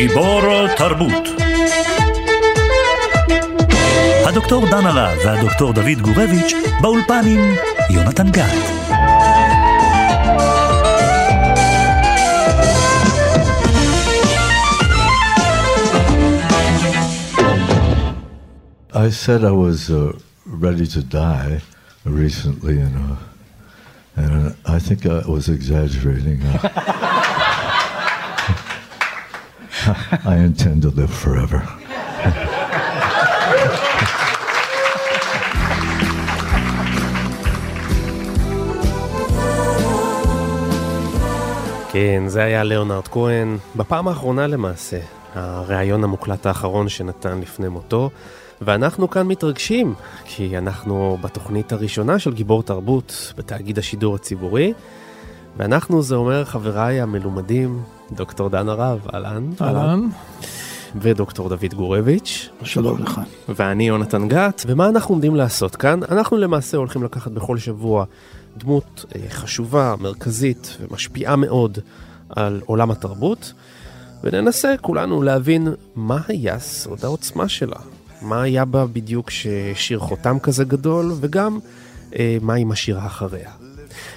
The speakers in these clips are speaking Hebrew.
גיבור תרבות הדוקטור דן הרב והדוקטור דוד גורביץ' באולפן עם יונתן גת. I said I was uh, ready to die recently, you know, and I think I was exaggerating. I intend to live forever. כן, זה היה ליאונרד כהן, בפעם האחרונה למעשה, הריאיון המוקלט האחרון שנתן לפני מותו, ואנחנו כאן מתרגשים, כי אנחנו בתוכנית הראשונה של גיבור תרבות בתאגיד השידור הציבורי, ואנחנו, זה אומר חבריי המלומדים, דוקטור דן הרב, אהלן. אהלן. ודוקטור דוד גורביץ'. שלום לך. ואני יונתן גת, ומה אנחנו עומדים לעשות כאן? אנחנו למעשה הולכים לקחת בכל שבוע דמות אה, חשובה, מרכזית ומשפיעה מאוד על עולם התרבות, וננסה כולנו להבין מה היה סוד העוצמה שלה. מה היה בה בדיוק שהשאיר חותם כזה גדול, וגם אה, מה היא משאירה אחריה.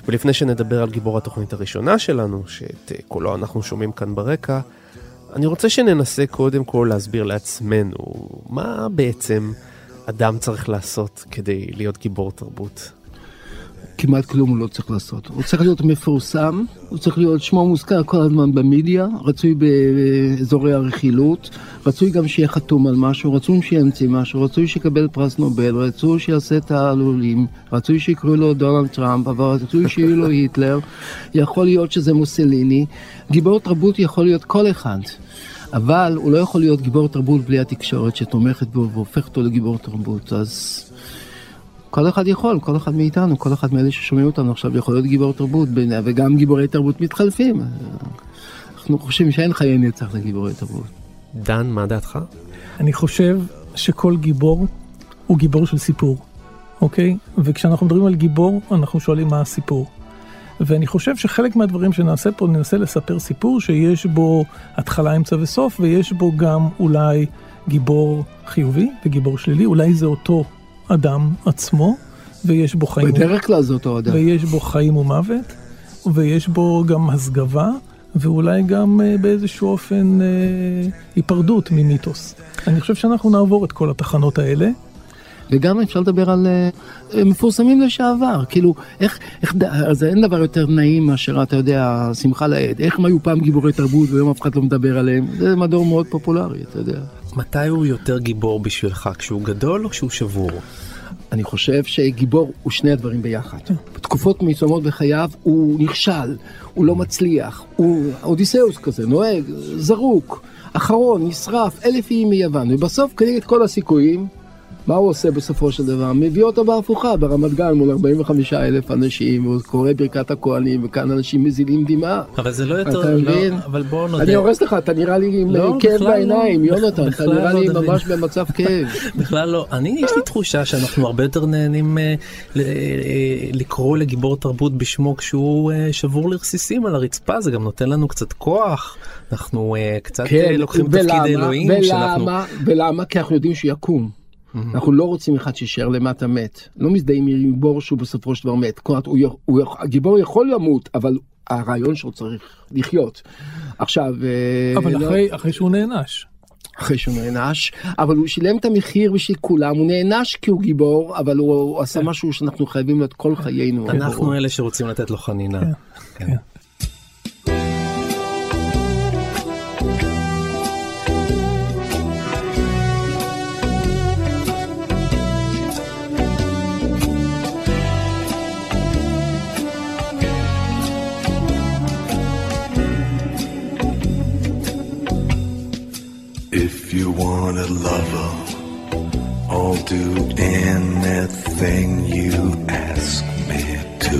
ולפני שנדבר על גיבור התוכנית הראשונה שלנו, שאת אה, קולו אנחנו שומעים כאן ברקע, אני רוצה שננסה קודם כל להסביר לעצמנו מה בעצם אדם צריך לעשות כדי להיות גיבור תרבות. כמעט כלום הוא לא צריך לעשות. הוא צריך להיות מפורסם, הוא צריך להיות שמו מוזכר כל הזמן במדיה, רצוי באזורי הרכילות, רצוי גם שיהיה חתום על משהו, רצוי שימציא משהו, רצוי שיקבל פרס נובל, רצוי שיעשה תעלולים, רצוי שיקראו לו דונלד טראמפ, אבל רצוי שיהיו לו היטלר, יכול להיות שזה מוסליני. גיבור תרבות יכול להיות כל אחד. אבל הוא לא יכול להיות גיבור תרבות בלי התקשורת שתומכת בו והופכת אותו לגיבור תרבות. אז כל אחד יכול, כל אחד מאיתנו, כל אחד מאלה ששומעים אותנו עכשיו יכול להיות גיבור תרבות, וגם גיבורי תרבות מתחלפים. אנחנו חושבים שאין חיי נצח לגיבורי תרבות. דן, מה דעתך? אני חושב שכל גיבור הוא גיבור של סיפור, אוקיי? וכשאנחנו מדברים על גיבור, אנחנו שואלים מה הסיפור. ואני חושב שחלק מהדברים שנעשה פה, ננסה לספר סיפור שיש בו התחלה, אמצע וסוף, ויש בו גם אולי גיבור חיובי וגיבור שלילי, אולי זה אותו אדם עצמו, ויש בו חיים... בדרך כלל זה אותו אדם. ויש בו חיים ומוות, ויש בו גם הסגבה, ואולי גם uh, באיזשהו אופן uh, היפרדות ממיתוס. אני חושב שאנחנו נעבור את כל התחנות האלה. וגם אפשר לדבר על uh, מפורסמים לשעבר, כאילו, איך, איך, אז אין דבר יותר נעים מאשר, אתה יודע, שמחה לאיד, איך הם היו פעם גיבורי תרבות והיום אף אחד לא מדבר עליהם, זה מדור מאוד פופולרי, אתה יודע. מתי הוא יותר גיבור בשבילך, כשהוא גדול או כשהוא שבור? אני חושב שגיבור הוא שני הדברים ביחד. בתקופות מסוימות בחייו הוא נכשל, הוא לא מצליח, הוא אודיסאוס כזה, נוהג, זרוק, אחרון, נשרף, אלף איים מיוון, ובסוף כנגד כל הסיכויים, מה הוא עושה בסופו של דבר? מביא אותו בהפוכה, ברמת גן מול 45 אלף אנשים, הוא קורא ברכת הכהנים, וכאן אנשים מזילים דמעה. אבל זה לא יותר, אתה לא, מבין? אבל בואו נודה. אני הורס לך, אתה נראה לי עם לא, כאב בכלל בעיניים, לא. יונתן, אתה נראה לא, לי דוד. ממש במצב כאב. בכלל לא. אני, יש לי תחושה שאנחנו הרבה יותר נהנים אה, ל- אה, לקרוא לגיבור תרבות בשמו כשהוא אה, שבור לרסיסים על הרצפה, זה גם נותן לנו קצת כוח. אנחנו אה, קצת אה, לוקחים תפקיד ולמה? אלוהים. שאנחנו... ולמה? ולמה? כי אנחנו יודעים שהוא יקום. אנחנו לא רוצים אחד שישאר למטה מת. לא מזדהים עם גיבור שהוא בסופו של דבר מת. כלומר, הגיבור יכול למות, אבל הרעיון שלו צריך לחיות. עכשיו... אה, אבל לא- אחרי, אחרי שהוא נענש. אחרי שהוא נענש, אבל הוא שילם את המחיר בשביל כולם, הוא נענש כי הוא גיבור, אבל הוא, הוא עשה משהו שאנחנו חייבים לו את כל חיינו. אנחנו אלה שרוצים לתת לו חנינה. Want a lover, I'll do anything you ask me to.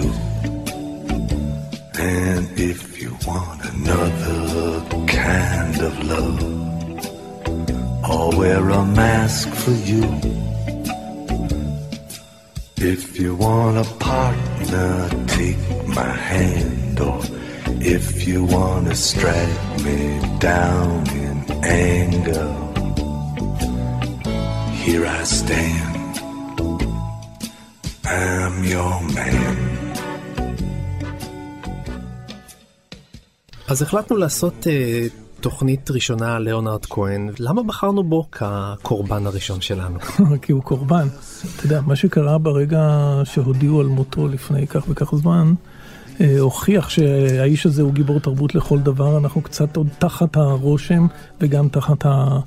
And if you want another kind of love, I'll wear a mask for you. If you want a partner, take my hand, or if you want to strike me down in anger. Here I stand. I'm your man. אז החלטנו לעשות uh, תוכנית ראשונה על ליאונרד כהן, למה בחרנו בו כקורבן הראשון שלנו? כי הוא קורבן. אתה יודע, מה שקרה ברגע שהודיעו על מותו לפני כך וכך זמן, אה, הוכיח שהאיש הזה הוא גיבור תרבות לכל דבר, אנחנו קצת עוד תחת הרושם וגם תחת ה...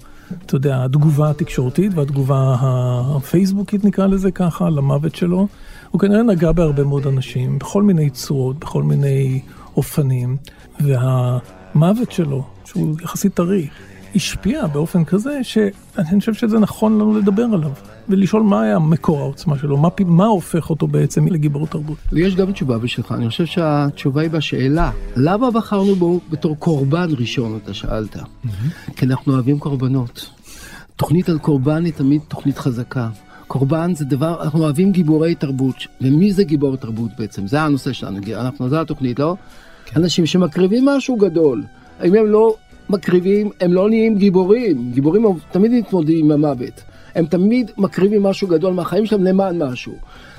אתה יודע, התגובה התקשורתית והתגובה הפייסבוקית נקרא לזה ככה, למוות שלו. הוא כנראה נגע בהרבה מאוד אנשים, בכל מיני צורות, בכל מיני אופנים, והמוות שלו, שהוא יחסית טרי, השפיע באופן כזה שאני חושב שזה נכון לנו לדבר עליו. ולשאול מה היה מקור העוצמה שלו, מה, מה הופך אותו בעצם לגיבור תרבות. יש גם תשובה בשבילך, אני חושב שהתשובה היא בשאלה, למה בחרנו בו בתור קורבן ראשון, אתה שאלת? Mm-hmm. כי אנחנו אוהבים קורבנות. תוכנית על קורבן היא תמיד תוכנית חזקה. קורבן זה דבר, אנחנו אוהבים גיבורי תרבות. ומי זה גיבור תרבות בעצם? זה הנושא שלנו, אנחנו, זה התוכנית, לא? כן. אנשים שמקריבים משהו גדול. אם הם לא מקריבים, הם לא נהיים גיבורים. גיבורים תמיד מתמודדים עם המוות. הם תמיד מקריבים משהו גדול מהחיים שלהם למען משהו.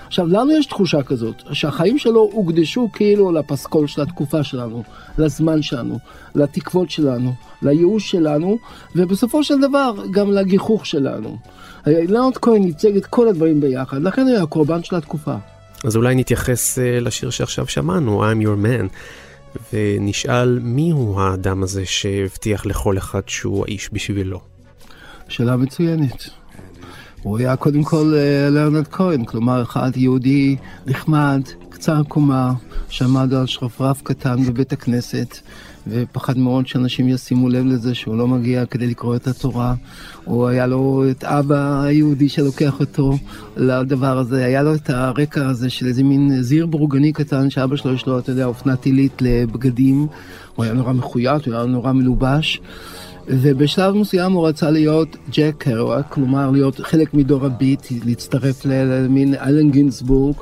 עכשיו, לנו יש תחושה כזאת, שהחיים שלו הוקדשו כאילו לפסקול של התקופה שלנו, לזמן שלנו, לתקוות שלנו, לייאוש שלנו, ובסופו של דבר גם לגיחוך שלנו. ליאונד כהן ייצג את כל הדברים ביחד, לכן הוא היה הקורבן של התקופה. אז אולי נתייחס uh, לשיר שעכשיו שמענו, I'm your man, ונשאל מי הוא האדם הזה שהבטיח לכל אחד שהוא האיש בשבילו. שאלה מצוינת. הוא היה קודם כל אה, לרנד כהן, כלומר אחד יהודי נחמד, קצר קומה, שעמד על שרפרף קטן בבית הכנסת, ופחד מאוד שאנשים ישימו לב לזה שהוא לא מגיע כדי לקרוא את התורה. הוא היה לו את אבא היהודי שלוקח אותו לדבר הזה, היה לו את הרקע הזה של איזה מין זיר בורגני קטן שאבא שלו יש לו, אתה יודע, אופנת עילית לבגדים. הוא היה נורא מחויית, הוא היה נורא מלובש. ובשלב מסוים הוא רצה להיות ג'ק קרואק, כלומר להיות חלק מדור הביט, להצטרף למין אלן גינסבורג.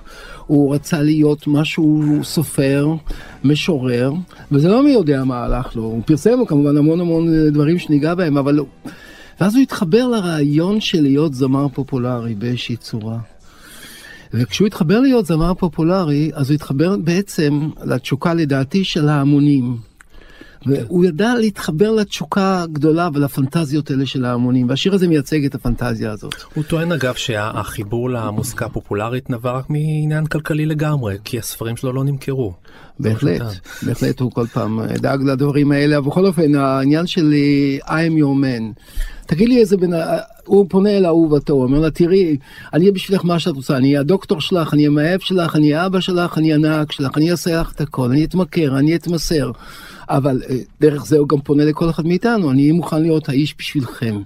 הוא רצה להיות משהו סופר, משורר, וזה לא מי יודע מה הלך לו. הוא פרסם כמובן המון המון דברים שניגע בהם, אבל... ואז הוא התחבר לרעיון של להיות זמר פופולרי באיזושהי צורה. וכשהוא התחבר להיות זמר פופולרי, אז הוא התחבר בעצם לתשוקה לדעתי של ההמונים. והוא ידע להתחבר לתשוקה הגדולה ולפנטזיות האלה של ההמונים, והשיר הזה מייצג את הפנטזיה הזאת. הוא טוען אגב שהחיבור למוסקה הפופולרית נבע רק מעניין כלכלי לגמרי, כי הספרים שלו לא נמכרו. בהחלט, בהחלט הוא כל פעם דאג לדברים האלה, בכל אופן העניין של I'm your man. תגיד לי איזה בן... הוא פונה אל אהובתו, הוא אומר לה, תראי, אני אהיה בשבילך מה שאת רוצה, אני אהיה הדוקטור שלך, אני אהיה המאהב שלך, אני אהיה אבא שלך, אני אהיה הנהג שלך, אני אעשה לך את הכל, אני אתמכר, אני אתמסר. אבל אה, דרך זה הוא גם פונה לכל אחד מאיתנו, אני מוכן להיות האיש בשבילכם.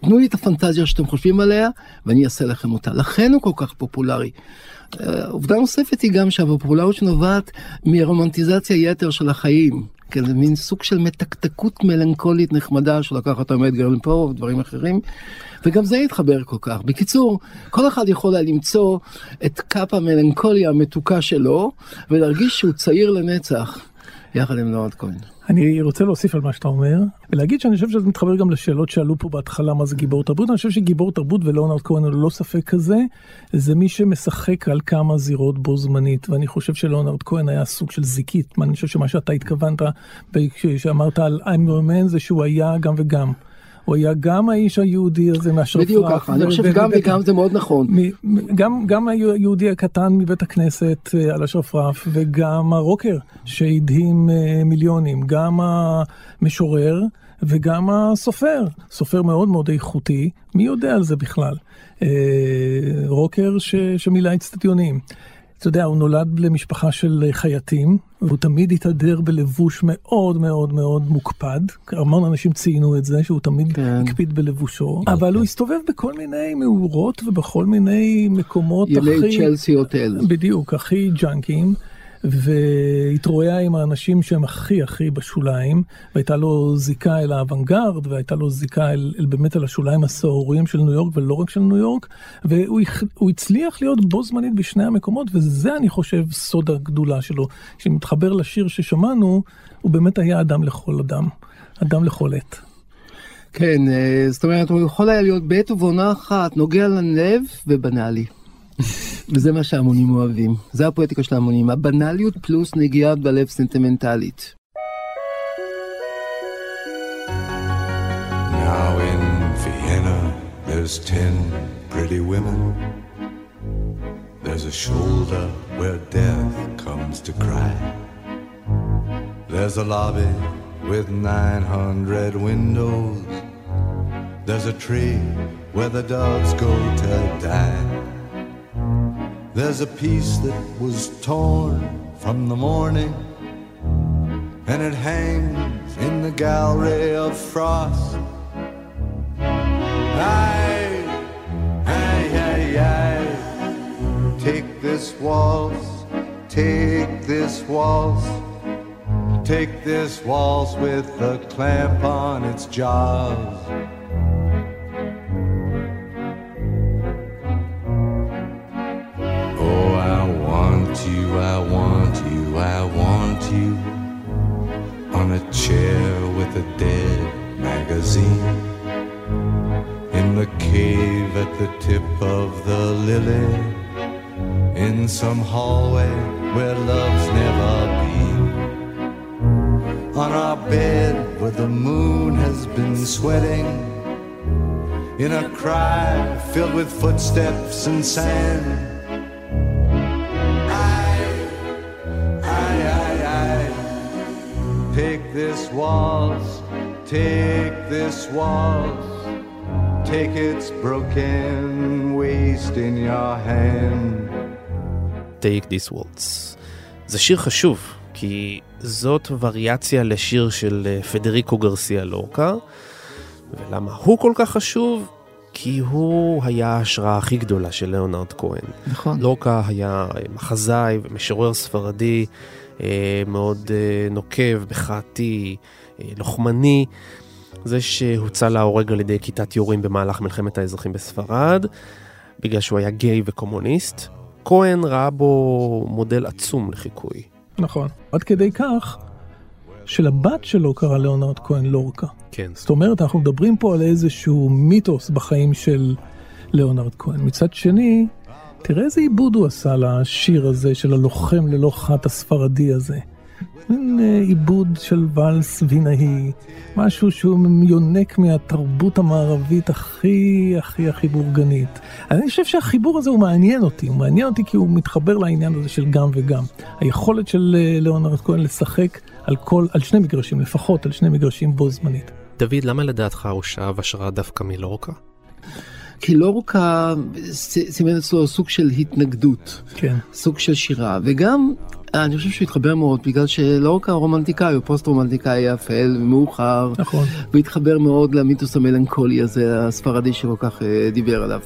תנו לי את הפנטזיה שאתם חושבים עליה, ואני אעשה לכם אותה. לכן הוא כל כך פופולרי. אה, עובדה נוספת היא גם שהפופולריות שנובעת מרומנטיזציה יתר של החיים. כן, זה מין סוג של מתקתקות מלנכולית נחמדה שלקח אותה מאדגר פה ודברים אחרים, וגם זה התחבר כל כך. בקיצור, כל אחד יכול היה למצוא את כף המלנכוליה המתוקה שלו, ולהרגיש שהוא צעיר לנצח. יחד עם נועד כהן. אני רוצה להוסיף על מה שאתה אומר, ולהגיד שאני חושב שזה מתחבר גם לשאלות שעלו פה בהתחלה, מה זה גיבור תרבות. אני חושב שגיבור תרבות ולאונרד כהן הוא ללא ספק כזה, זה מי שמשחק על כמה זירות בו זמנית, ואני חושב שלאונרד כהן היה סוג של זיקית. אני חושב שמה שאתה התכוונת, כשאמרת על I'm your man, זה שהוא היה גם וגם. הוא היה גם האיש היהודי הזה מהשרפרף. בדיוק ככה, אני חושב גם וגם זה מאוד נכון. גם, גם היהודי הקטן מבית הכנסת אה, על השרפרף, וגם הרוקר שהדהים אה, מיליונים, גם המשורר וגם הסופר, סופר מאוד מאוד איכותי, מי יודע על זה בכלל? אה, רוקר שמילא אצטדיונים. אתה יודע, הוא נולד למשפחה של חייטים, והוא תמיד התהדר בלבוש מאוד מאוד מאוד מוקפד. המון אנשים ציינו את זה, שהוא תמיד כן. הקפיד בלבושו. כן. אבל הוא הסתובב בכל מיני מאורות ובכל מיני מקומות הכי... ימי צ'לסי הוטל. בדיוק, הכי ג'אנקים. והתרועע עם האנשים שהם הכי הכי בשוליים, והייתה לו זיקה אל האוונגרד, והייתה לו זיקה אל, אל באמת אל השוליים הסהוריים של ניו יורק, ולא רק של ניו יורק, והוא הצליח להיות בו זמנית בשני המקומות, וזה אני חושב סוד הגדולה שלו. כשמתחבר לשיר ששמענו, הוא באמת היה אדם לכל אדם, אדם לכל עת. כן, אה, זאת אומרת, הוא יכול היה להיות בעת ובעונה אחת, נוגע ללב ובנאלי. וזה מה שהמונים אוהבים, זה הפואטיקה של ההמונים, הבנאליות פלוס נגיעה בלב סנטימנטלית. Now in Vienna, there's ten pretty women. There's a shoulder where death comes to cry. There's a lobby with 900 windows. There's a tree where the doves go to die. There's a piece that was torn from the morning, and it hangs in the gallery of frost. Aye, aye, aye, aye. Take this waltz, take this waltz, take this waltz with a clamp on its jaws. At the tip of the lily in some hallway where love's never been. On our bed where the moon has been sweating in a cry filled with footsteps and sand. Aye, aye, aye. Take this waltz, take this waltz, take its broken waist in your hand. Take This Waltz. זה שיר חשוב, כי זאת וריאציה לשיר של אה, פדריקו גרסיה לורקה. ולמה הוא כל כך חשוב? כי הוא היה ההשראה הכי גדולה של ליאונרד כהן. נכון. לורקה היה אה, מחזאי ומשורר ספרדי אה, מאוד נוקב, מחאתי, לוחמני. זה שהוצא להורג על ידי כיתת יורים במהלך מלחמת האזרחים בספרד, בגלל שהוא היה גיי וקומוניסט. כהן ראה בו מודל עצום לחיקוי. נכון. עד כדי כך שלבת שלו קרא ליאונרד כהן לורקה. כן. זאת אומרת, אנחנו מדברים פה על איזשהו מיתוס בחיים של ליאונרד כהן. מצד שני, תראה איזה עיבוד הוא עשה לשיר הזה של הלוחם ללא חת הספרדי הזה. מין עיבוד של ואלס וינאי, משהו שהוא יונק מהתרבות המערבית הכי הכי הכי בורגנית. אני חושב שהחיבור הזה הוא מעניין אותי, הוא מעניין אותי כי הוא מתחבר לעניין הזה של גם וגם. היכולת של אה, ליאונרד כהן לשחק על כל, על שני מגרשים, לפחות על שני מגרשים בו זמנית. דוד, למה לדעתך הוא שאב השראה דווקא מלורקה? כי לורקה סימן אצלו סוג של התנגדות, כן. סוג של שירה, וגם אני חושב שהוא התחבר מאוד בגלל שלורקה הוא רומנטיקאי, הוא פוסט רומנטיקאי אפל ומאוחר, נכון. והתחבר מאוד למיתוס המלנכולי הזה הספרדי שכל כך אה, דיבר עליו.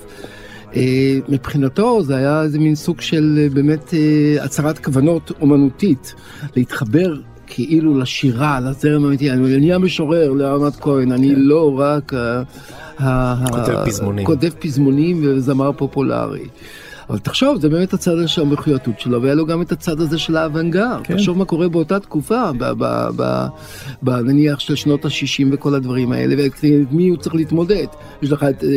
אה, מבחינתו זה היה איזה מין סוג של אה, באמת הצהרת כוונות אומנותית, להתחבר כאילו לשירה, לזרם האמיתי, אני אני המשורר, לעמת כהן, אני לא רק כותב פזמונים. כותב פזמונים וזמר פופולרי. אבל תחשוב, זה באמת הצד הזה של המחויטות שלו, והיה לו גם את הצד הזה של האוונגרד. כן. תחשוב מה קורה באותה תקופה, נניח של שנות ה-60 וכל הדברים האלה, ומי הוא צריך להתמודד. יש לך את אה,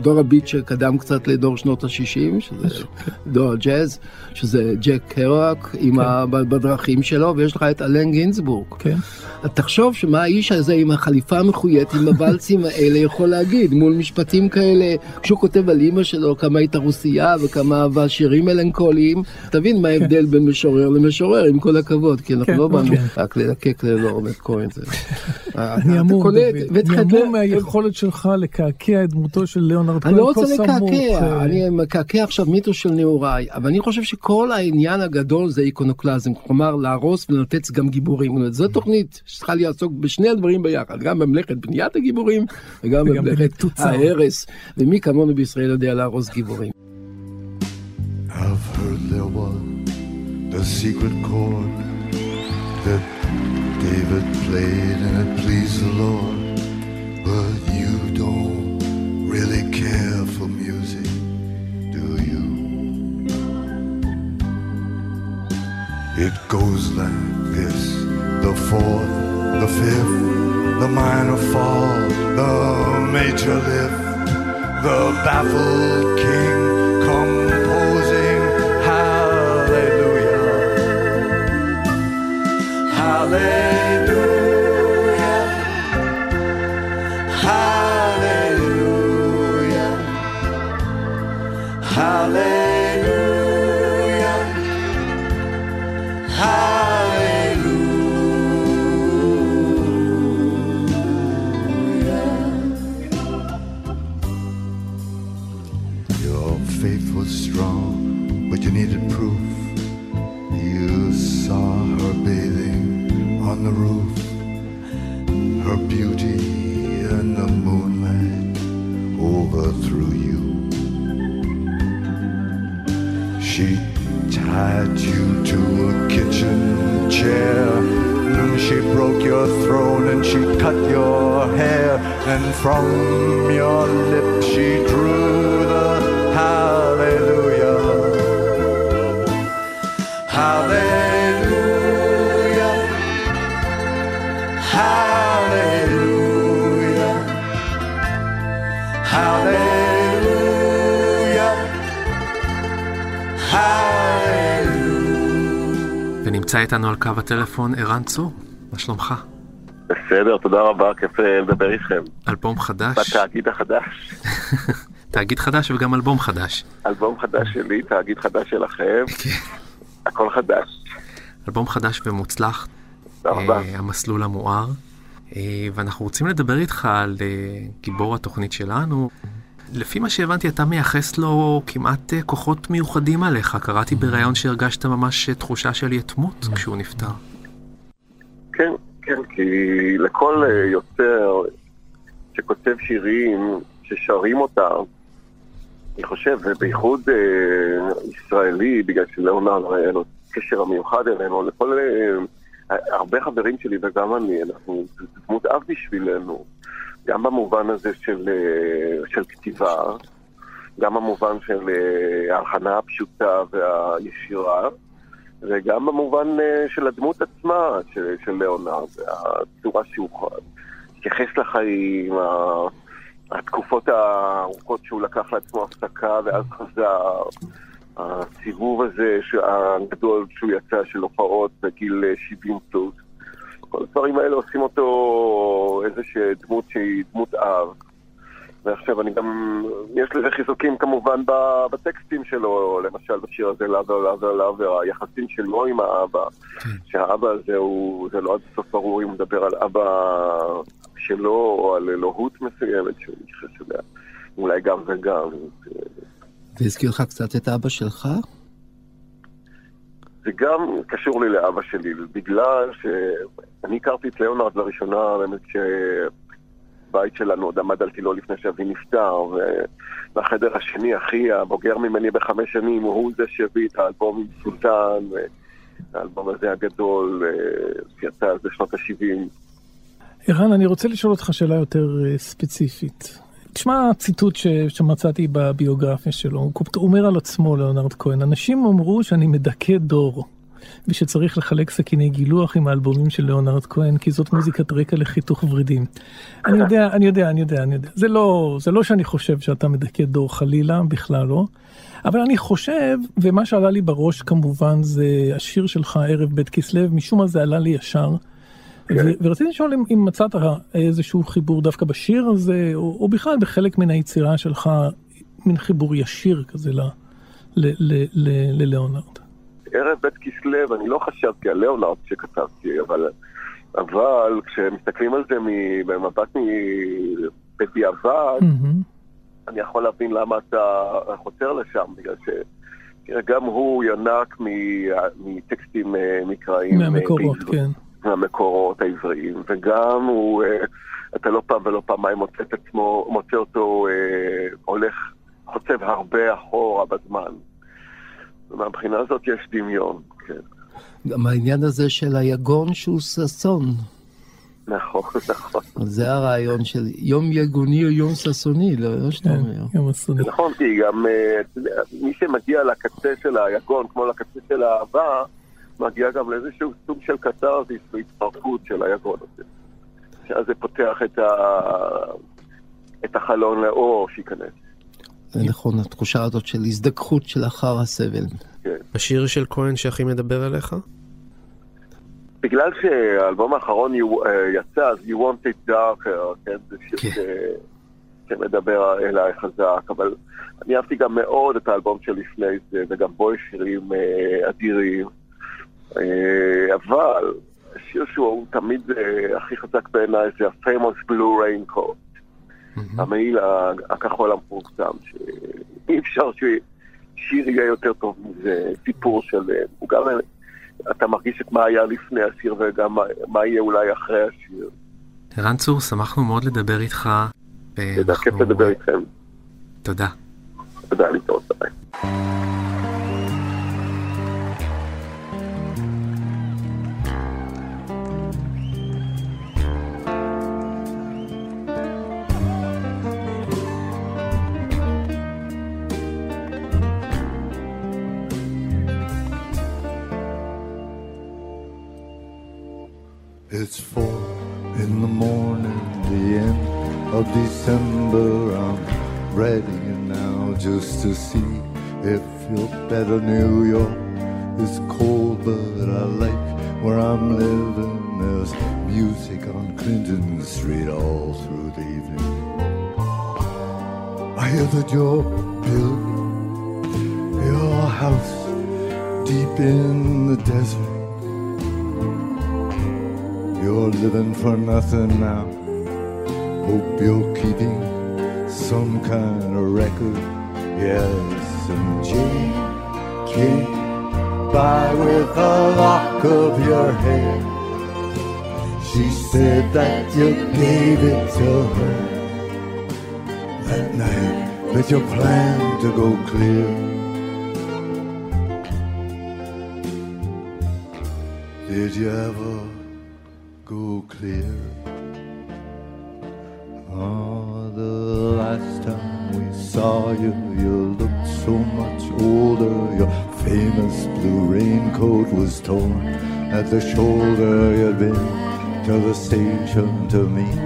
דור הביט שקדם קצת לדור שנות ה-60, שזה דור הג'אז, שזה ג'ק קרוק עם ב- בדרכים שלו, ויש לך את אלן גינזבורג. כן. תחשוב שמה האיש הזה עם החליפה המחויית, עם הוואלסים האלה, יכול להגיד מול משפטים כאלה, כשהוא כותב על אימא שלו כמה הייתה רוסייה וכמה אהבה שירים מלנכוליים, תבין מה ההבדל בין משורר למשורר, עם כל הכבוד, כי אנחנו כן, לא באנו כן. רק ללקק ללורנד כהן. אני קולט, דוד. אני המום מהיכולת שלך לקעקע את דמותו של ליאונרד כהן. אני לא רוצה לקעקע, אה, אני מקעקע עכשיו מיתוס של נעוריי, אבל אני חושב שכל העניין הגדול זה איקונוקלזם, כלומר להרוס ולנתץ גם גיבורים. זו תוכנית שצריכה לעסוק בשני הדברים ביחד, גם במלאכת בניית הגיבורים וגם במלאכת. ההרס, ומי כמונו בישראל יודע להרוס גיבורים. I've heard there was the secret chord that David played and it pleased the Lord. But you don't really care for music, do you? It goes like this the fourth, the fifth, the minor fall, the major lift, the baffled king Hallelujah. And from your lips she drew the hallelujah. Hallelujah. Hallelujah. Hallelujah. Hallelujah. ונמצא איתנו על קו הטלפון ערן צור, מה שלומך? בסדר, תודה רבה, כיף אה, לדבר איתכם. אלבום חדש, בתאגיד החדש. תאגיד חדש וגם אלבום חדש. אלבום חדש שלי, תאגיד חדש שלכם. הכל חדש. אלבום חדש ומוצלח, תודה רבה. אה, המסלול המואר. אה, ואנחנו רוצים לדבר איתך על גיבור התוכנית שלנו. לפי מה שהבנתי, אתה מייחס לו כמעט כוחות מיוחדים עליך. קראתי בריאיון שהרגשת ממש תחושה של יתמות כשהוא נפטר. כן, כן, כי לכל אה, יוצר שכותב שירים, ששרים אותם, אני חושב, ובייחוד אה, ישראלי, בגלל שלאונרד היה לו קשר המיוחד אלינו, לכל... אה, הרבה חברים שלי וגם אני, אנחנו דמות אב בשבילנו, גם במובן הזה של, אה, של כתיבה, גם במובן של אה, ההכנה הפשוטה והישירה, וגם במובן אה, של הדמות עצמה, של, של ליאונרד, הצורה שהוא התייחס לחיים, התקופות הארוכות שהוא לקח לעצמו הפסקה ואז חזר, הסיבוב הזה הגדול שהוא יצא של הופעות בגיל אה, 70 פלוס. כל הדברים האלה עושים אותו איזושהי דמות שהיא דמות אב. ועכשיו אני גם, יש לזה חיזוקים כמובן בטקסטים שלו, למשל בשיר הזה לאבר לאבר לאבר, היחסים שלו עם האבא, שהאבא הזה הוא, זה לא עד הסוף ברור אם הוא מדבר על אבא שלו או על אלוהות מסוימת שהוא מתייחס אליה, אולי גם וגם. והזכיר לך קצת את אבא שלך? זה גם קשור לי לאבא שלי, בגלל שאני הכרתי את ליאונרד לראשונה באמת כשבית שלנו עוד עמד על תילו לפני שאבי נפטר, ובחדר השני, אחי הבוגר ממני בחמש שנים, הוא זה שהביא את האלבום עם סולטן, האלבום הזה הגדול, שיצא אז בשנות ה-70. ערן, אני רוצה לשאול אותך שאלה יותר אה, ספציפית. תשמע ציטוט ש... שמצאתי בביוגרפיה שלו, הוא אומר על עצמו, ליאונרד כהן, אנשים אמרו שאני מדכא דור, ושצריך לחלק סכיני גילוח עם האלבומים של ליאונרד כהן, כי זאת מוזיקת רקע לחיתוך ורידים. אני יודע, אני יודע, אני יודע, אני יודע. זה לא, זה לא שאני חושב שאתה מדכא דור חלילה, בכלל לא. אבל אני חושב, ומה שעלה לי בראש כמובן זה השיר שלך, ערב בית כסלו, משום מה זה עלה לי ישר. ו- ורציתי לשאול אם, אם מצאת איזשהו חיבור דווקא בשיר הזה, או, או בכלל בחלק מן היצירה שלך, מין חיבור ישיר כזה ל- ערב בית כסלו, אני לא חשבתי על ליאונרד שכתבתי, אבל, אבל כשמסתכלים על זה במבט בדיעבד, מהמם. אני יכול להבין למה אתה חותר לשם, בגלל ש... גם הוא ינק מטקסטים אה, מקראיים. אה, מהמקורות, בעברית. כן. מהמקורות העבריים, וגם הוא, אה, אתה לא פעם ולא פעמיים מוצא את עצמו, מוצא אותו אה, הולך, חוצב הרבה אחורה בזמן. ומהבחינה הזאת יש דמיון, כן. גם העניין הזה של היגון שהוא ששון. נכון, נכון. זה הרעיון של יום יגוני או יום ששוני, לא לא שאתה כן, אומר. יום הסוני. נכון, כי גם אה, מי שמגיע לקצה של היגון, כמו לקצה של האהבה, מגיע גם לאיזשהו סוג של קתרזיס והתפרקות של היגון הזה. אז זה פותח את, ה... את החלון לאור שייכנס. זה נכון, התחושה הזאת של הזדככות שלאחר הסבל. כן. השיר של כהן שהכי מדבר אליך? בגלל שהאלבום האחרון אה, יצא, אז You Want It Darker, כן, זה שיר כן. ש- שמדבר אליי חזק, אבל אני אהבתי גם מאוד את האלבום שלפני זה, וגם בו יש שירים אה, אדירים. אה, אבל השיר שהוא תמיד אה, הכי חזק בעיניי זה ה-famous Blue Raincoat, המעיל ה- הכחול המפורסם, שאי אפשר ששיר יהיה יותר טוב מזה, סיפור שלם. הוא גם, אתה מרגיש את מה היה לפני השיר וגם מה, מה יהיה אולי אחרי השיר. ערן צור, שמחנו מאוד לדבר איתך. זה כיף לדבר איתכם. תודה. תודה, להתראות. ביי. Just to see if you're better. New York is cold, but I like where I'm living. There's music on Clinton Street all through the evening. I hear that you're building your house deep in the desert. You're living for nothing now. Hope you're keeping some kind of record. Yes, and Jane came by with a lock of your hair. She said that you gave it to her that night that you planned to go clear. Did you ever go clear? saw you, you looked so much older. Your famous blue raincoat was torn at the shoulder. You'd been to the station to meet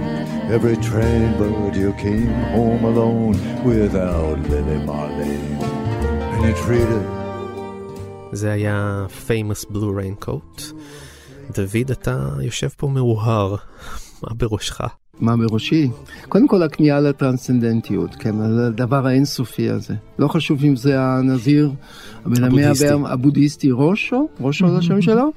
every train, but you came home alone without Lily Marlene. And you treated זה היה famous blue raincoat. דוד, אתה יושב פה מאוהר, מה בראשך? מה בראשי? קודם כל הכניעה לטרנסצנדנטיות, כן, הדבר האינסופי הזה. לא חשוב אם זה הנזיר, הבן המאה הבודהיסטי. רושו, רושו זה השם שלו,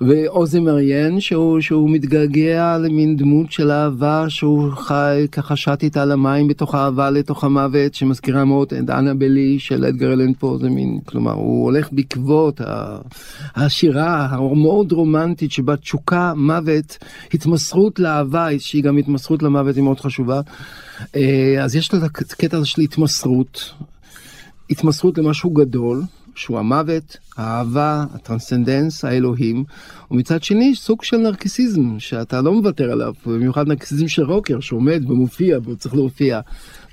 ועוזי מריאן שהוא, שהוא מתגעגע למין דמות של אהבה שהוא חי ככה שט איתה על המים בתוך האהבה לתוך המוות, שמזכירה מאוד את אנה בלי של אדגר אלן פה, זה מין, כלומר הוא הולך בעקבות השירה המאוד רומנטית שבה תשוקה, מוות, התמסרות לאהבה שהיא גם התמסרות למוות היא מאוד חשובה. אה, אז יש לו את הקטע הזה של התמסרות, התמסרות למשהו גדול, שהוא המוות, האהבה, הטרנסצנדנס, האלוהים, ומצד שני סוג של נרקיסיזם שאתה לא מוותר עליו, במיוחד נרקיסיזם של רוקר שעומד ומופיע והוא צריך להופיע.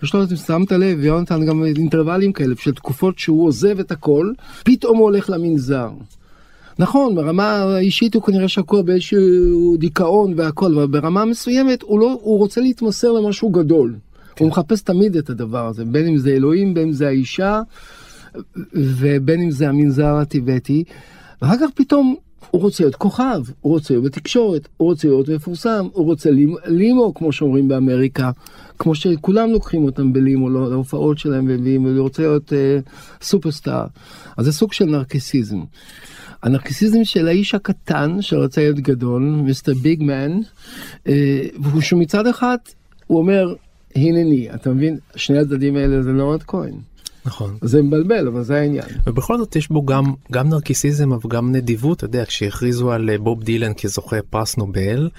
יש לו, אם שמת לב, יונתן גם אינטרוולים כאלה של תקופות שהוא עוזב את הכל, פתאום הוא הולך למנזר. נכון, ברמה האישית הוא כנראה שקוע באיזשהו דיכאון והכל, אבל ברמה מסוימת הוא לא, הוא רוצה להתמסר למשהו גדול. הוא מחפש תמיד את הדבר הזה, בין אם זה אלוהים, בין אם זה האישה, ובין אם זה המנזר הטיבטי. ואחר כך פתאום הוא רוצה להיות כוכב, הוא רוצה להיות בתקשורת, הוא רוצה להיות מפורסם, הוא רוצה לימו, לימו כמו שאומרים באמריקה, כמו שכולם לוקחים אותם בלימו לא- להופעות שלהם והוא רוצה להיות אה, סופרסטאר. אז זה סוג של נרקיסיזם. הנרקיסיזם של האיש הקטן שרצה להיות גדול, Mister Big Man, אה, והוא שמצד אחד הוא אומר הנני, אתה מבין? שני הצדדים האלה זה לא עוד כהן. נכון. זה מבלבל אבל זה העניין. ובכל זאת יש בו גם, גם נרקיסיזם אבל גם נדיבות, אתה יודע, כשהכריזו על אה, בוב דילן כזוכה פרס נובל,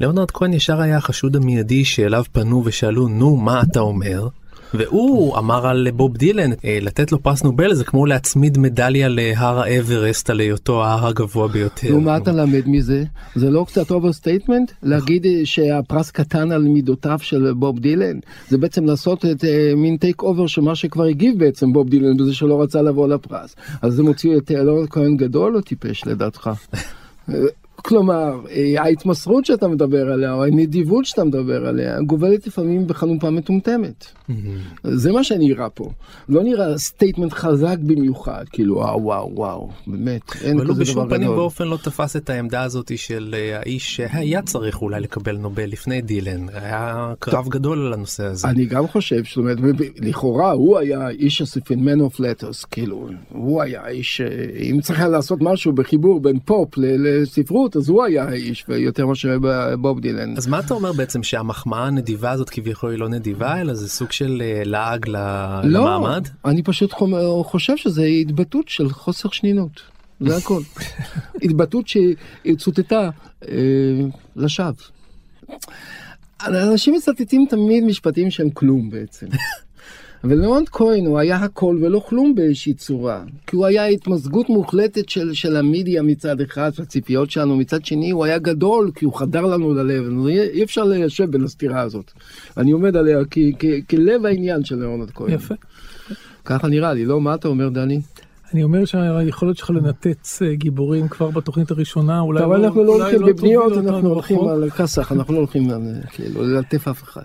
ליאונרד כהן ישר היה החשוד המיידי שאליו פנו ושאלו, נו, מה אתה אומר? והוא אמר על בוב דילן, אה, לתת לו פרס נובל זה כמו להצמיד מדליה להר האברסט על היותו ההר הגבוה ביותר. נו, מה אתה למד מזה? זה לא קצת overstatement? להגיד אה, שהפרס קטן על מידותיו של בוב דילן? זה בעצם לעשות את אה, מין takeover של מה שכבר הגיב בעצם בוב דילן בזה שלא רצה לבוא לפרס. אז זה מוציא את לאונרד כהן גדול או טיפש לדעתך? כלומר, אה, ההתמסרות שאתה מדבר עליה, או הנדיבות שאתה מדבר עליה, גובלת לפעמים בחנופה מטומטמת. זה מה שנראה פה. לא נראה statement חזק במיוחד, כאילו וואו וואו וואו, באמת, אין אבל הוא כזה דבר בשום פנים גדול. ואופן לא תפס את העמדה הזאת של אה, האיש שהיה צריך אולי לקבל נובל לפני דילן. היה קרב גדול על הנושא הזה. אני גם חושב, זאת אומרת, לכאורה הוא היה איש הספין, man of letters, כאילו, הוא היה האיש, אה, אם צריך היה לעשות משהו בחיבור בין פופ ל- לספרות, אז הוא היה האיש, ויותר מאשר בוב דילן. אז מה אתה אומר בעצם שהמחמאה הנדיבה הזאת כביכול היא לא נדיבה אלא זה סוג של אה, לעג לא, למעמד? אני פשוט חושב שזה התבטאות של חוסר שנינות, זה הכל. התבטאות שצוטטה אה, לשווא. אנשים מצטטים תמיד משפטים שהם כלום בעצם. ולאונד כהן הוא היה הכל ולא כלום באיזושהי צורה. כי הוא היה התמזגות מוחלטת של, של המדיה מצד אחד, והציפיות שלנו מצד שני, הוא היה גדול כי הוא חדר לנו ללב. אי אפשר ליישב בין הסתירה הזאת. אני עומד עליה כ- כ- כלב העניין של לאונד כהן. יפה. ככה נראה לי, לא? מה אתה אומר, דני? אני אומר שהיכולת שלך לנתץ אה, גיבורים כבר בתוכנית הראשונה, אולי טוב, אנחנו לא הולכים תוביל בבניות, אנחנו הולכים. על כסח, אנחנו לא הולכים על, כאילו ללטף אף אחד.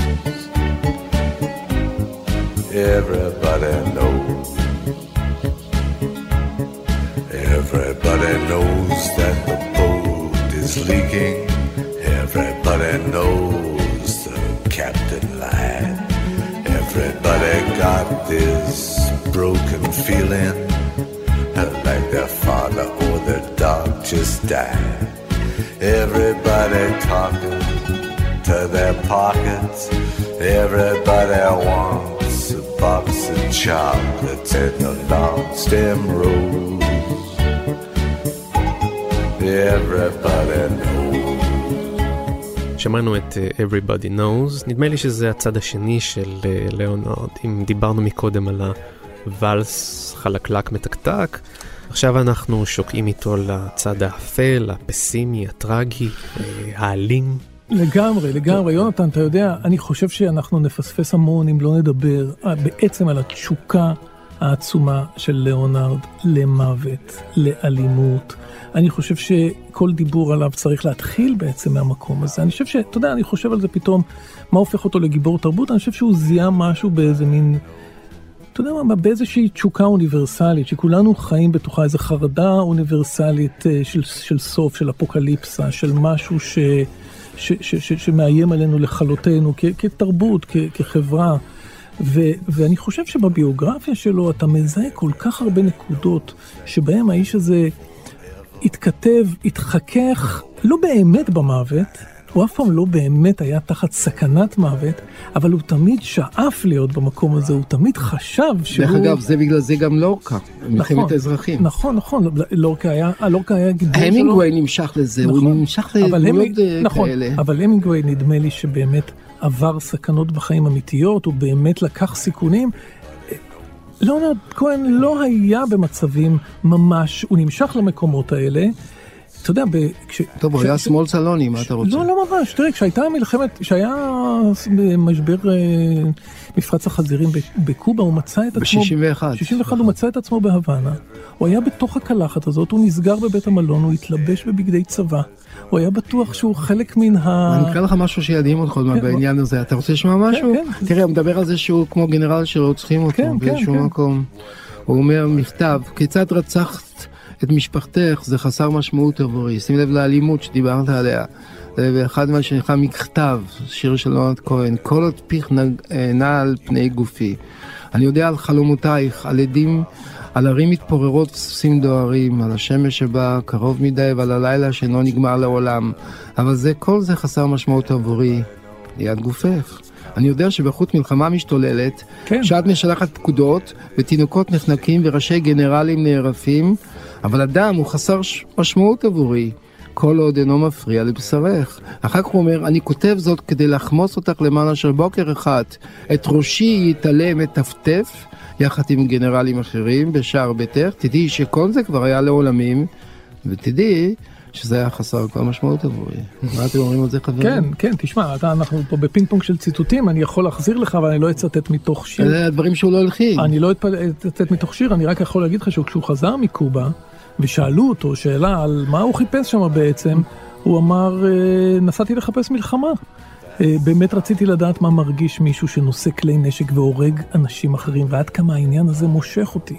Everybody knows. Everybody knows that the boat is leaking. Everybody knows the captain lied. Everybody got this broken feeling like their father or their dog just died. Everybody talking to their pockets. Everybody wants a box of chocolates and a long stem rose. Everybody knows. שמענו את אה, Everybody Knows, נדמה לי שזה הצד השני של אה, ליאונרד, אם דיברנו מקודם על הוואלס חלקלק מתקתק, עכשיו אנחנו שוקעים איתו לצד האפל, הפסימי, הטרגי, אה, האלים. לגמרי, לגמרי. יונתן, אתה יודע, אני חושב שאנחנו נפספס המון אם לא נדבר אה, בעצם על התשוקה העצומה של ליאונרד למוות, לאלימות. אני חושב שכל דיבור עליו צריך להתחיל בעצם מהמקום הזה. אני חושב ש... אתה יודע, אני חושב על זה פתאום, מה הופך אותו לגיבור תרבות? אני חושב שהוא זיהה משהו באיזה מין... אתה יודע מה, באיזושהי תשוקה אוניברסלית, שכולנו חיים בתוכה איזו חרדה אוניברסלית אה, של, של סוף, של אפוקליפסה, של משהו ש, ש, ש, ש, שמאיים עלינו לכלותנו כ, כתרבות, כ, כחברה. ו, ואני חושב שבביוגרפיה שלו אתה מזהה כל כך הרבה נקודות שבהם האיש הזה התכתב, התחכך, לא באמת במוות, הוא אף פעם לא באמת היה תחת סכנת מוות, אבל הוא תמיד שאף להיות במקום הזה, הוא תמיד חשב שהוא... דרך אגב, זה בגלל זה גם לורקה, מלחמת האזרחים. נכון, נכון, לורקה היה, לורקה היה גיבור שלו. המינגווי נמשך לזה, הוא נכון. נמשך לדמויות אה, נכון, כאלה. אבל המינגווי נדמה לי שבאמת עבר סכנות בחיים אמיתיות, הוא באמת לקח סיכונים. ליאונרד כהן לא היה במצבים ממש, הוא נמשך למקומות האלה. אתה יודע, כש... טוב, הוא היה שמאל סלוני, מה אתה רוצה? לא, לא ממש. תראה, כשהייתה מלחמת, כשהיה משבר אה, מפרץ החזירים בקובה, הוא מצא את עצמו... ב-61. 61 הוא מצא את עצמו בהוואנה. הוא היה בתוך הקלחת הזאת, הוא נסגר בבית המלון, הוא התלבש בבגדי צבא. הוא היה בטוח שהוא חלק מן ה... אני אקרא לך משהו שידהים אותך עוד מעט כן, בעניין הזה. אתה רוצה לשמוע משהו? כן. תראה, הוא מדבר על זה שהוא כמו גנרל שרוצחים אותו כן, כן, באיזשהו כן. מקום. הוא אומר מכתב, כיצד רצחת את משפחתך זה חסר משמעות עבורי. שים לב לאלימות שדיברת עליה. ואחד מה שנקרא מכתב, שיר של לונד כהן, כל עוד פיך אה, נע על פני גופי. אני יודע על חלומותייך, על עדים, על ערים מתפוררות וסוסים דוהרים, על השמש שבאה קרוב מדי ועל הלילה שאינו נגמר לעולם. אבל זה, כל זה חסר משמעות עבורי ליד גופך. אני יודע שבחוץ מלחמה משתוללת, כן. שאת משלחת פקודות, ותינוקות נחנקים וראשי גנרלים נערפים, אבל אדם הוא חסר משמעות עבורי. כל עוד אינו מפריע לבשרך. אחר כך הוא אומר, אני כותב זאת כדי לחמוס אותך למען אשר בוקר אחד את ראשי יתעלה מטפטף, יחד עם גנרלים אחרים בשער ביתך, תדעי שכל זה כבר היה לעולמים, ותדעי שזה היה חסר כל משמעות עבורי. מה אתם אומרים על זה חברים? כן, כן, תשמע, אתה, אנחנו פה בפינג פונג של ציטוטים, אני יכול להחזיר לך, אבל אני לא אצטט מתוך שיר. אלה הדברים שהוא לא הלחין. אני לא אצטט מתוך שיר, אני רק יכול להגיד לך שכשהוא חזר מקובה, ושאלו אותו שאלה על מה הוא חיפש שם בעצם, הוא אמר, "אה, נסעתי לחפש מלחמה. אה, באמת רציתי לדעת מה מרגיש מישהו שנושא כלי נשק והורג אנשים אחרים, ועד כמה העניין הזה מושך אותי.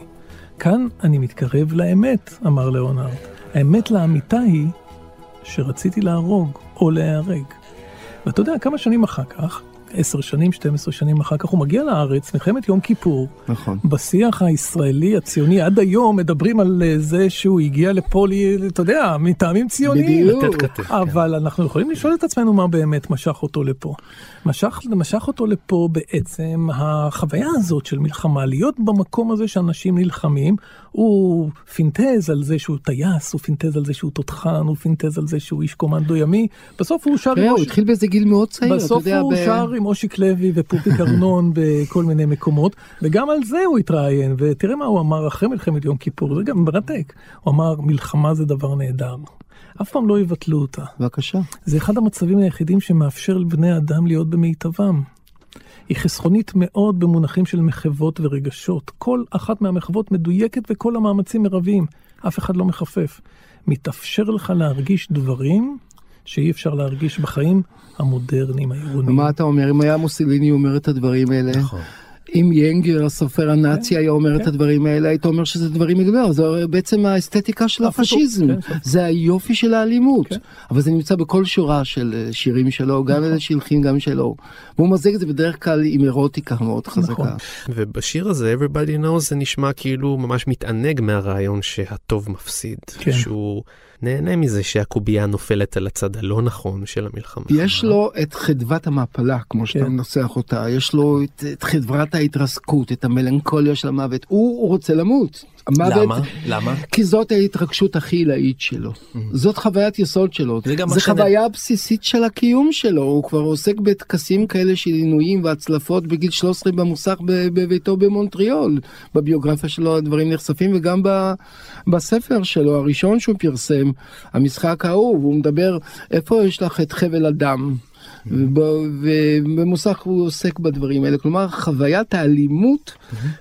כאן אני מתקרב לאמת, אמר ליאונרד. האמת לאמיתה היא שרציתי להרוג או להיהרג. ואתה יודע, כמה שנים אחר כך, עשר שנים, 12 שנים אחר כך, הוא מגיע לארץ, מלחמת יום כיפור. נכון. בשיח הישראלי הציוני עד היום מדברים על אה, זה שהוא הגיע לפה, ל- אתה יודע, מטעמים ציוניים. בדיוק. לתת כתף. כן. אבל אנחנו יכולים לשאול את עצמנו מה באמת משך אותו לפה. משך, משך אותו לפה בעצם החוויה הזאת של מלחמה, להיות במקום הזה שאנשים נלחמים, הוא פינטז על זה שהוא טייס, הוא פינטז על זה שהוא תותחן, הוא פינטז על זה שהוא איש קומנדו ימי, בסוף הוא שר הוא התחיל באיזה גיל מאוד צעיר, בסוף הוא שר עם אושיק לוי ופופיק ארנון בכל מיני מקומות, וגם על זה הוא התראיין, ותראה מה הוא אמר אחרי מלחמת יום כיפור, זה גם מרתק. הוא אמר, מלחמה זה דבר נהדר. אף פעם לא יבטלו אותה. בבקשה. זה אחד המצבים היחידים שמאפשר לבני אדם להיות במיטבם. היא חסכונית מאוד במונחים של מחוות ורגשות. כל אחת מהמחוות מדויקת וכל המאמצים מרביים. אף אחד לא מחפף. מתאפשר לך להרגיש דברים שאי אפשר להרגיש בחיים המודרניים העירוניים. ומה אתה אומר, אם היה מוסליני אומר את הדברים האלה? נכון. אם ינגר, הסופר הנאצי, היה אומר את הדברים האלה, היית אומר שזה דברים מגבר, זה בעצם האסתטיקה של הפשיזם, כן, כן. זה היופי של האלימות, כן. אבל זה נמצא בכל שורה של אה, שירים שלו, גם אלה שהלחין, גם שלו, והוא מזג את זה בדרך כלל עם אירוטיקה מאוד נכון. חזקה. ובשיר הזה, Everybody knows, זה נשמע כאילו ממש מתענג מהרעיון שהטוב מפסיד. כן. שהוא נהנה מזה שהקובייה נופלת על הצד הלא נכון של המלחמה. יש לו את חדוות המעפלה, כמו שאתה כן. מנסח אותה, יש לו את, את חדוות ההתרסקות, את המלנכוליה של המוות, הוא, הוא רוצה למות. המוות, למה? למה? כי זאת ההתרגשות הכי עילאית שלו. זאת חוויית יסוד שלו. זה גם זה שאני- חוויה בסיסית של הקיום שלו. הוא כבר עוסק בטקסים כאלה של עינויים והצלפות בגיל 13 במוסך בביתו במונטריאול. בביוגרפיה שלו הדברים נחשפים וגם ב- בספר שלו הראשון שהוא פרסם, המשחק האהוב, הוא מדבר איפה יש לך את חבל הדם. וב- ובמוסך הוא עוסק בדברים האלה, כלומר חוויית האלימות,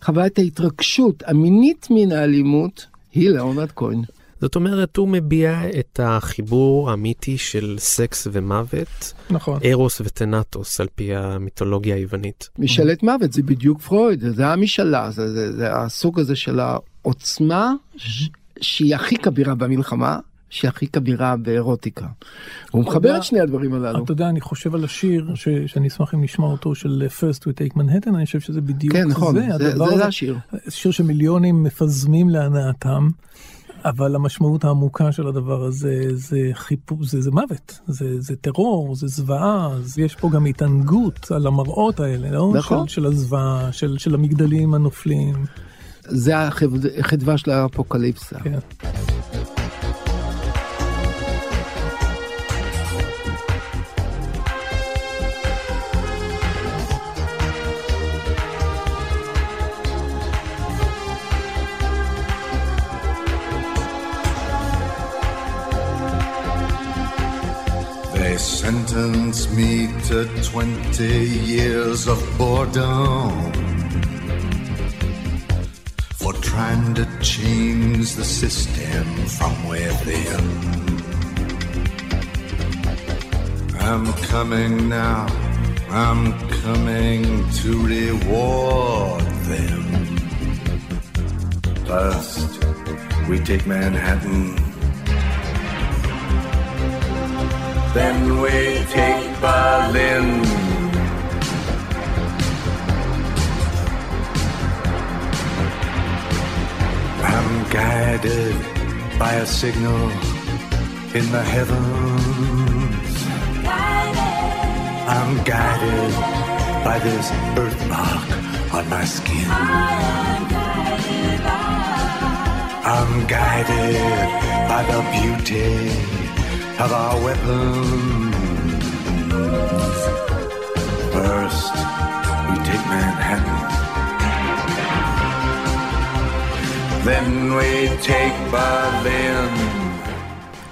חוויית ההתרגשות המינית מן האלימות, היא לאונרד כהן. זאת אומרת, הוא מביע את החיבור האמיתי של סקס ומוות, נכון. ארוס וטנטוס, על פי המיתולוגיה היוונית. משאלת מוות זה בדיוק פרויד, זה המשאלה, זה, זה, זה הסוג הזה של העוצמה ש- שהיא הכי כבירה במלחמה, שהיא הכי כבירה באירוטיקה. הוא מחבר את שני הדברים הללו. אתה יודע, אני חושב על השיר, ש, שאני אשמח אם נשמע אותו, של First We Take Manhattan, אני חושב שזה בדיוק כן, נכון, זה, זה, זה. זה השיר. שיר שמיליונים מפזמים להנאתם, אבל המשמעות העמוקה של הדבר הזה זה חיפוש, זה, זה מוות, זה, זה טרור, זה זוועה, אז יש פה גם התענגות על המראות האלה, לא? נכון. של, של הזוועה, של, של המגדלים הנופלים. זה החד- החדווה של האפוקליפסה. כן. They sentenced me to 20 years of boredom for trying to change the system from within. I'm coming now, I'm coming to reward them. First, we take Manhattan. Then we take Berlin. I'm guided by a signal in the heavens. I'm guided by this birthmark on my skin. I'm guided by the beauty of our weapons. First, we take Manhattan. Then we take Berlin.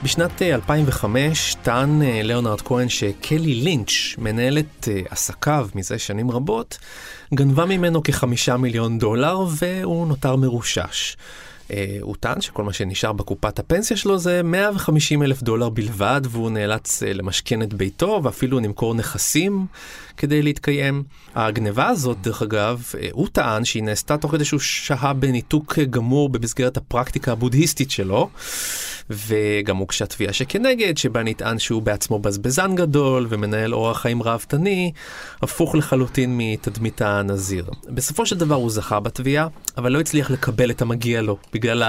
בשנת אה, 2005 טען אה, ליאונרד כהן שקלי לינץ', מנהלת אה, עסקיו מזה שנים רבות, גנבה ממנו כחמישה מיליון דולר והוא נותר מרושש. אה, הוא טען שכל מה שנשאר בקופת הפנסיה שלו זה 150 אלף דולר בלבד, והוא נאלץ אה, למשכן את ביתו ואפילו למכור נכסים כדי להתקיים. הגניבה הזאת, דרך אגב, אה, הוא טען שהיא נעשתה תוך כדי שהוא שהה בניתוק גמור במסגרת הפרקטיקה הבודהיסטית שלו. וגם הוגשה תביעה שכנגד, שבה נטען שהוא בעצמו בזבזן גדול ומנהל אורח חיים ראוותני, הפוך לחלוטין מתדמית הנזיר. בסופו של דבר הוא זכה בתביעה, אבל לא הצליח לקבל את המגיע לו, בגלל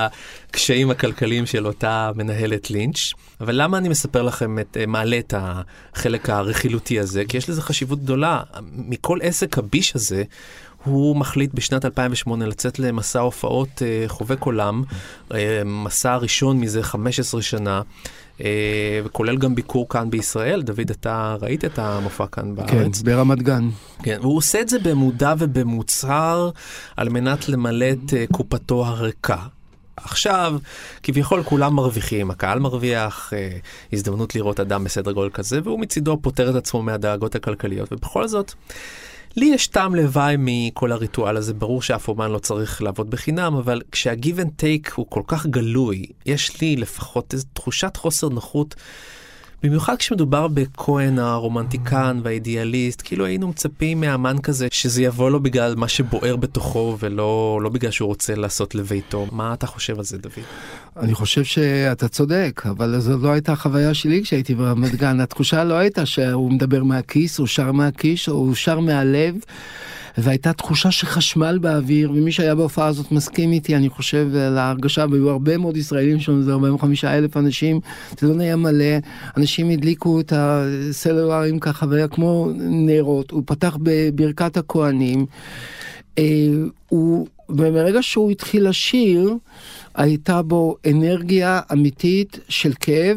הקשיים הכלכליים של אותה מנהלת לינץ'. אבל למה אני מספר לכם, את, אה, מעלה את החלק הרכילותי הזה? כי יש לזה חשיבות גדולה. מכל עסק הביש הזה, הוא מחליט בשנת 2008 לצאת למסע הופעות אה, חובק עולם, אה, מסע ראשון מזה 15 שנה. אה, וכולל גם ביקור כאן בישראל. דוד, אתה ראית את המופע כאן בארץ? כן, ברמת גן. כן, והוא עושה את זה במודע ובמוצהר על מנת למלא את קופתו הריקה. עכשיו, כביכול כולם מרוויחים, הקהל מרוויח, אה, הזדמנות לראות אדם בסדר גודל כזה, והוא מצידו פוטר את עצמו מהדאגות הכלכליות, ובכל זאת, לי יש טעם לוואי מכל הריטואל הזה, ברור שאף אומן לא צריך לעבוד בחינם, אבל כשה give and take הוא כל כך גלוי, יש לי לפחות איזו תחושת חוסר נוחות. במיוחד כשמדובר בכהן הרומנטיקן והאידיאליסט, כאילו היינו מצפים מאמן כזה שזה יבוא לו בגלל מה שבוער בתוכו ולא לא בגלל שהוא רוצה לעשות לביתו. מה אתה חושב על זה, דוד? אני חושב שאתה צודק, אבל זו לא הייתה החוויה שלי כשהייתי ברמת גן. התחושה לא הייתה שהוא מדבר מהכיס, הוא שר מהכיס, הוא שר מהלב. והייתה תחושה שחשמל באוויר, ומי שהיה בהופעה הזאת מסכים איתי, אני חושב, על ההרגשה, והיו הרבה מאוד ישראלים שם, זה 45 אלף אנשים, זה לא נהיה מלא, אנשים הדליקו את הסלולרים ככה, והיה כמו נרות, הוא פתח בברכת הכוהנים. אה, הוא, ומרגע שהוא התחיל לשיר, הייתה בו אנרגיה אמיתית של כאב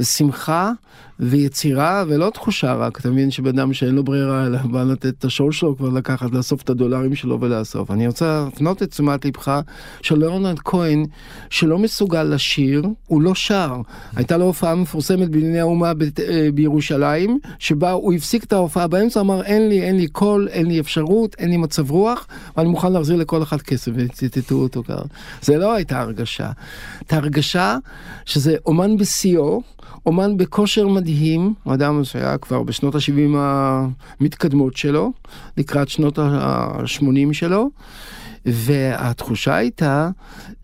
ושמחה ויצירה ולא תחושה רק, אתה מבין שבן אדם שאין לו ברירה אלא בא לתת את השור שלו כבר לקחת, לאסוף את הדולרים שלו ולאסוף. אני רוצה להפנות את תשומת לבך של ליאונרד כהן שלא מסוגל לשיר, הוא לא שר. הייתה לו הופעה מפורסמת בענייני האומה ב- אה, בירושלים, שבה הוא הפסיק את ההופעה באמצע, אמר אין לי, אין לי קול, אין לי אפשרות, אין לי מצב רוח, ואני מוכן להחזיר לכל אחד כסף, וציטטו אותו ככה. זה לא הייתה הרגשה. את ההרגשה שזה אומן בשיאו, אומן בכושר מדהים, אדם שהיה כבר בשנות ה-70 המתקדמות שלו, לקראת שנות ה-80 שלו, והתחושה הייתה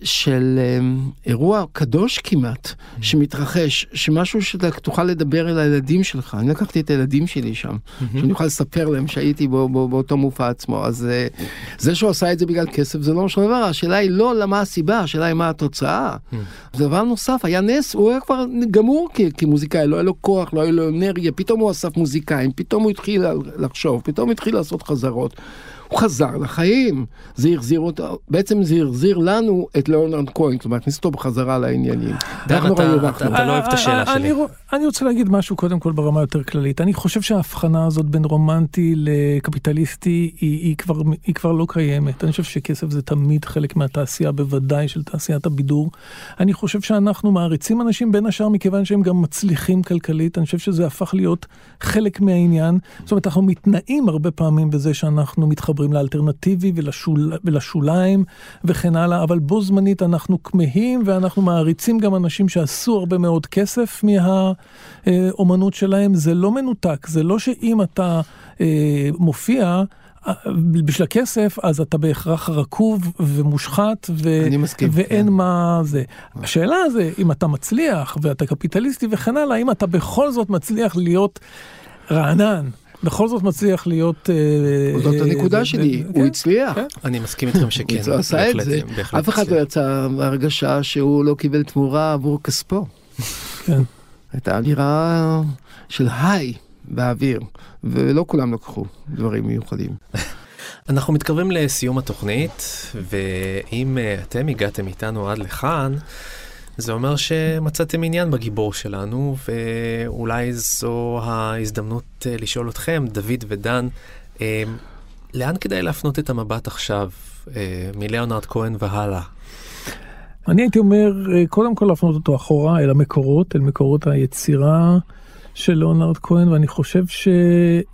של um, אירוע קדוש כמעט, mm-hmm. שמתרחש, שמשהו שאתה תוכל לדבר אל הילדים שלך. אני לקחתי את הילדים שלי שם, mm-hmm. שאני אוכל לספר להם שהייתי בו, בו, באותו מופע עצמו. אז uh, זה שהוא עשה את זה בגלל כסף זה לא משהו דבר, השאלה היא לא למה הסיבה, השאלה היא מה התוצאה. Mm-hmm. דבר נוסף, היה נס, הוא היה כבר גמור כ- כמוזיקאי, לא היה לו כוח, לא היה לו אנרגיה, פתאום הוא אסף מוזיקאים, פתאום הוא התחיל לחשוב, פתאום הוא התחיל לעשות חזרות. הוא חזר לחיים, זה החזיר אותו, בעצם זה החזיר לנו את ליאונרד כהן, כלומר הכניס אותו בחזרה לעניינים. דן, אתה, לא אוהב את השאלה אני, שלי. אני רוצה להגיד משהו קודם כל ברמה יותר כללית. אני חושב שההבחנה הזאת בין רומנטי לקפיטליסטי היא, היא, כבר, היא כבר לא קיימת. אני חושב שכסף זה תמיד חלק מהתעשייה, בוודאי של תעשיית הבידור. אני חושב שאנחנו מעריצים אנשים בין השאר מכיוון שהם גם מצליחים כלכלית. אני חושב שזה הפך להיות חלק מהעניין. זאת אומרת, אנחנו מתנאים הרבה פעמים בזה שאנחנו מתחברים לאלטרנטיבי ולשול, ולשוליים וכן הלאה, אבל בו זמנית אנחנו כמהים ואנחנו מעריצים גם אנשים שעשו הרבה מאוד כסף מהאומנות שלהם. זה לא מנותק, זה לא שאם אתה אה, מופיע, בשביל הכסף, אז אתה בהכרח רקוב ומושחת, ו- מסכים, ואין כן. מה זה. השאלה זה, אם אתה מצליח ואתה קפיטליסטי וכן הלאה, אם אתה בכל זאת מצליח להיות רענן. בכל זאת מצליח להיות... אה, זאת אה, הנקודה זה- שלי, כן, הוא הצליח. כן. אני מסכים איתכם שכן. הוא עשה את זה, אף אחד לא. יצא בהרגשה שהוא לא קיבל תמורה עבור כספו. כן. הייתה אווירה של היי באוויר, ולא כולם לקחו דברים מיוחדים. אנחנו מתקרבים לסיום התוכנית, ואם אה, אתם הגעתם איתנו עד לכאן, זה אומר שמצאתם עניין בגיבור שלנו, ואולי זו ההזדמנות אה, לשאול אתכם, דוד ודן, אה, לאן כדאי להפנות את המבט עכשיו, מליאונרד כהן והלאה? אני הייתי אומר, קודם כל להפנות אותו אחורה אל המקורות, אל מקורות היצירה. של ליאונרד כהן, ואני חושב ש...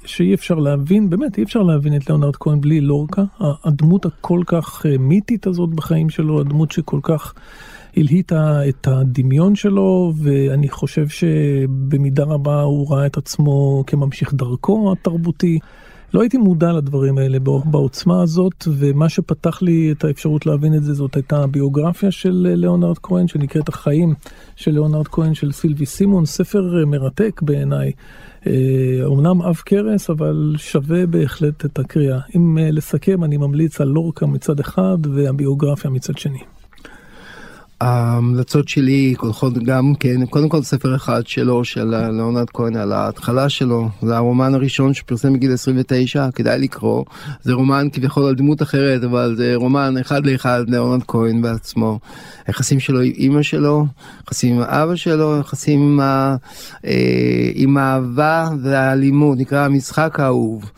שאי אפשר להבין, באמת אי אפשר להבין את ליאונרד כהן בלי לורקה. הדמות הכל כך אה, מיתית הזאת בחיים שלו, הדמות שכל כך הלהיטה את הדמיון שלו, ואני חושב שבמידה רבה הוא ראה את עצמו כממשיך דרכו התרבותי. לא הייתי מודע לדברים האלה בעוצמה הזאת, ומה שפתח לי את האפשרות להבין את זה, זאת הייתה הביוגרפיה של אה, ליאונרד כהן, שנקראת החיים של ליאונרד כהן של סילבי סימון, ספר אה, מרתק בעיניי. אומנם עב כרס, אבל שווה בהחלט את הקריאה. אם אה, לסכם, אני ממליץ על לורקה מצד אחד והביוגרפיה מצד שני. ההמלצות שלי הולכות גם כן, קודם כל ספר אחד שלו, של ליאונרד כהן, על ההתחלה שלו, זה הרומן הראשון שפרסם בגיל 29, כדאי לקרוא. זה רומן כביכול על דמות אחרת, אבל זה רומן אחד לאחד ליאונרד כהן בעצמו. היחסים שלו עם אימא שלו, יחסים עם אבא שלו, יחסים עם, אה, עם האהבה והאלימות, נקרא המשחק האהוב.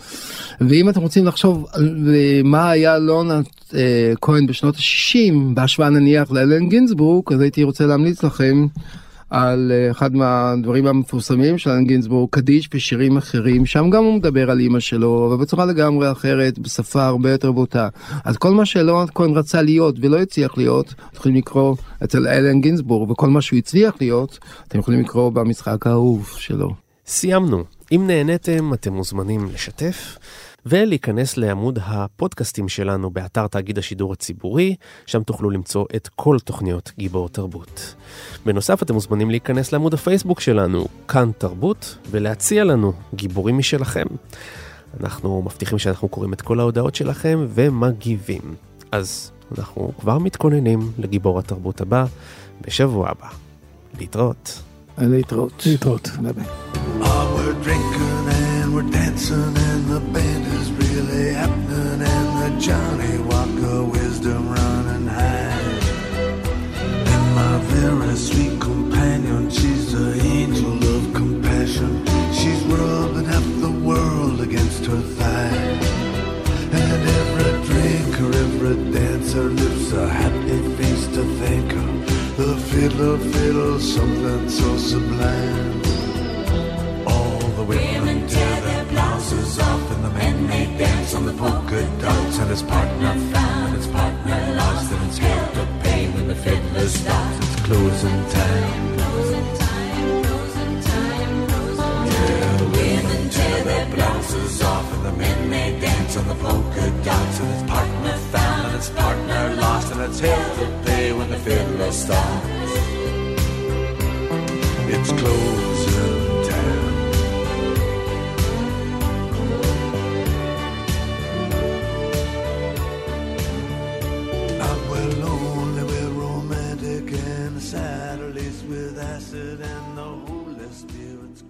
ואם אתם רוצים לחשוב על מה היה ליאונרד אה, כהן בשנות ה-60, בהשוואה נניח לאלן גינזבורג, אז הייתי רוצה להמליץ לכם על אה, אחד מהדברים המפורסמים של אלן גינזבורג, קדיש ושירים אחרים, שם גם הוא מדבר על אימא שלו, אבל בצורה לגמרי אחרת, בשפה הרבה יותר בוטה. אז כל מה שלאונרד כהן רצה להיות ולא הצליח להיות, אתם יכולים לקרוא אצל אלן גינזבורג, וכל מה שהוא הצליח להיות, אתם יכולים לקרוא במשחק האהוב שלו. סיימנו. אם נהניתם, אתם מוזמנים לשתף. ולהיכנס לעמוד הפודקאסטים שלנו באתר תאגיד השידור הציבורי, שם תוכלו למצוא את כל תוכניות גיבור תרבות. בנוסף, אתם מוזמנים להיכנס לעמוד הפייסבוק שלנו, כאן תרבות, ולהציע לנו גיבורים משלכם. אנחנו מבטיחים שאנחנו קוראים את כל ההודעות שלכם ומגיבים. אז אנחנו כבר מתכוננים לגיבור התרבות הבא בשבוע הבא. להתראות. להתראות. להתראות. ביי ביי. Johnny Walker wisdom running high. And my very sweet companion, she's the angel of compassion. She's rubbing half the world against her thigh. And every drinker, every dancer lives a happy face to thank her. The fiddler fiddles something so sublime. All the women tear their blouses off and the they dance on the polka dots and his partner found and his partner lost and it's hell to pay when the fiddler stops. It's closing time. Yeah, the women tear their blouses off and the men they dance on the polka dots and his partner found and his partner lost and it's hell to pay when the fiddler stops. It's closing with acid and the Holy Spirit's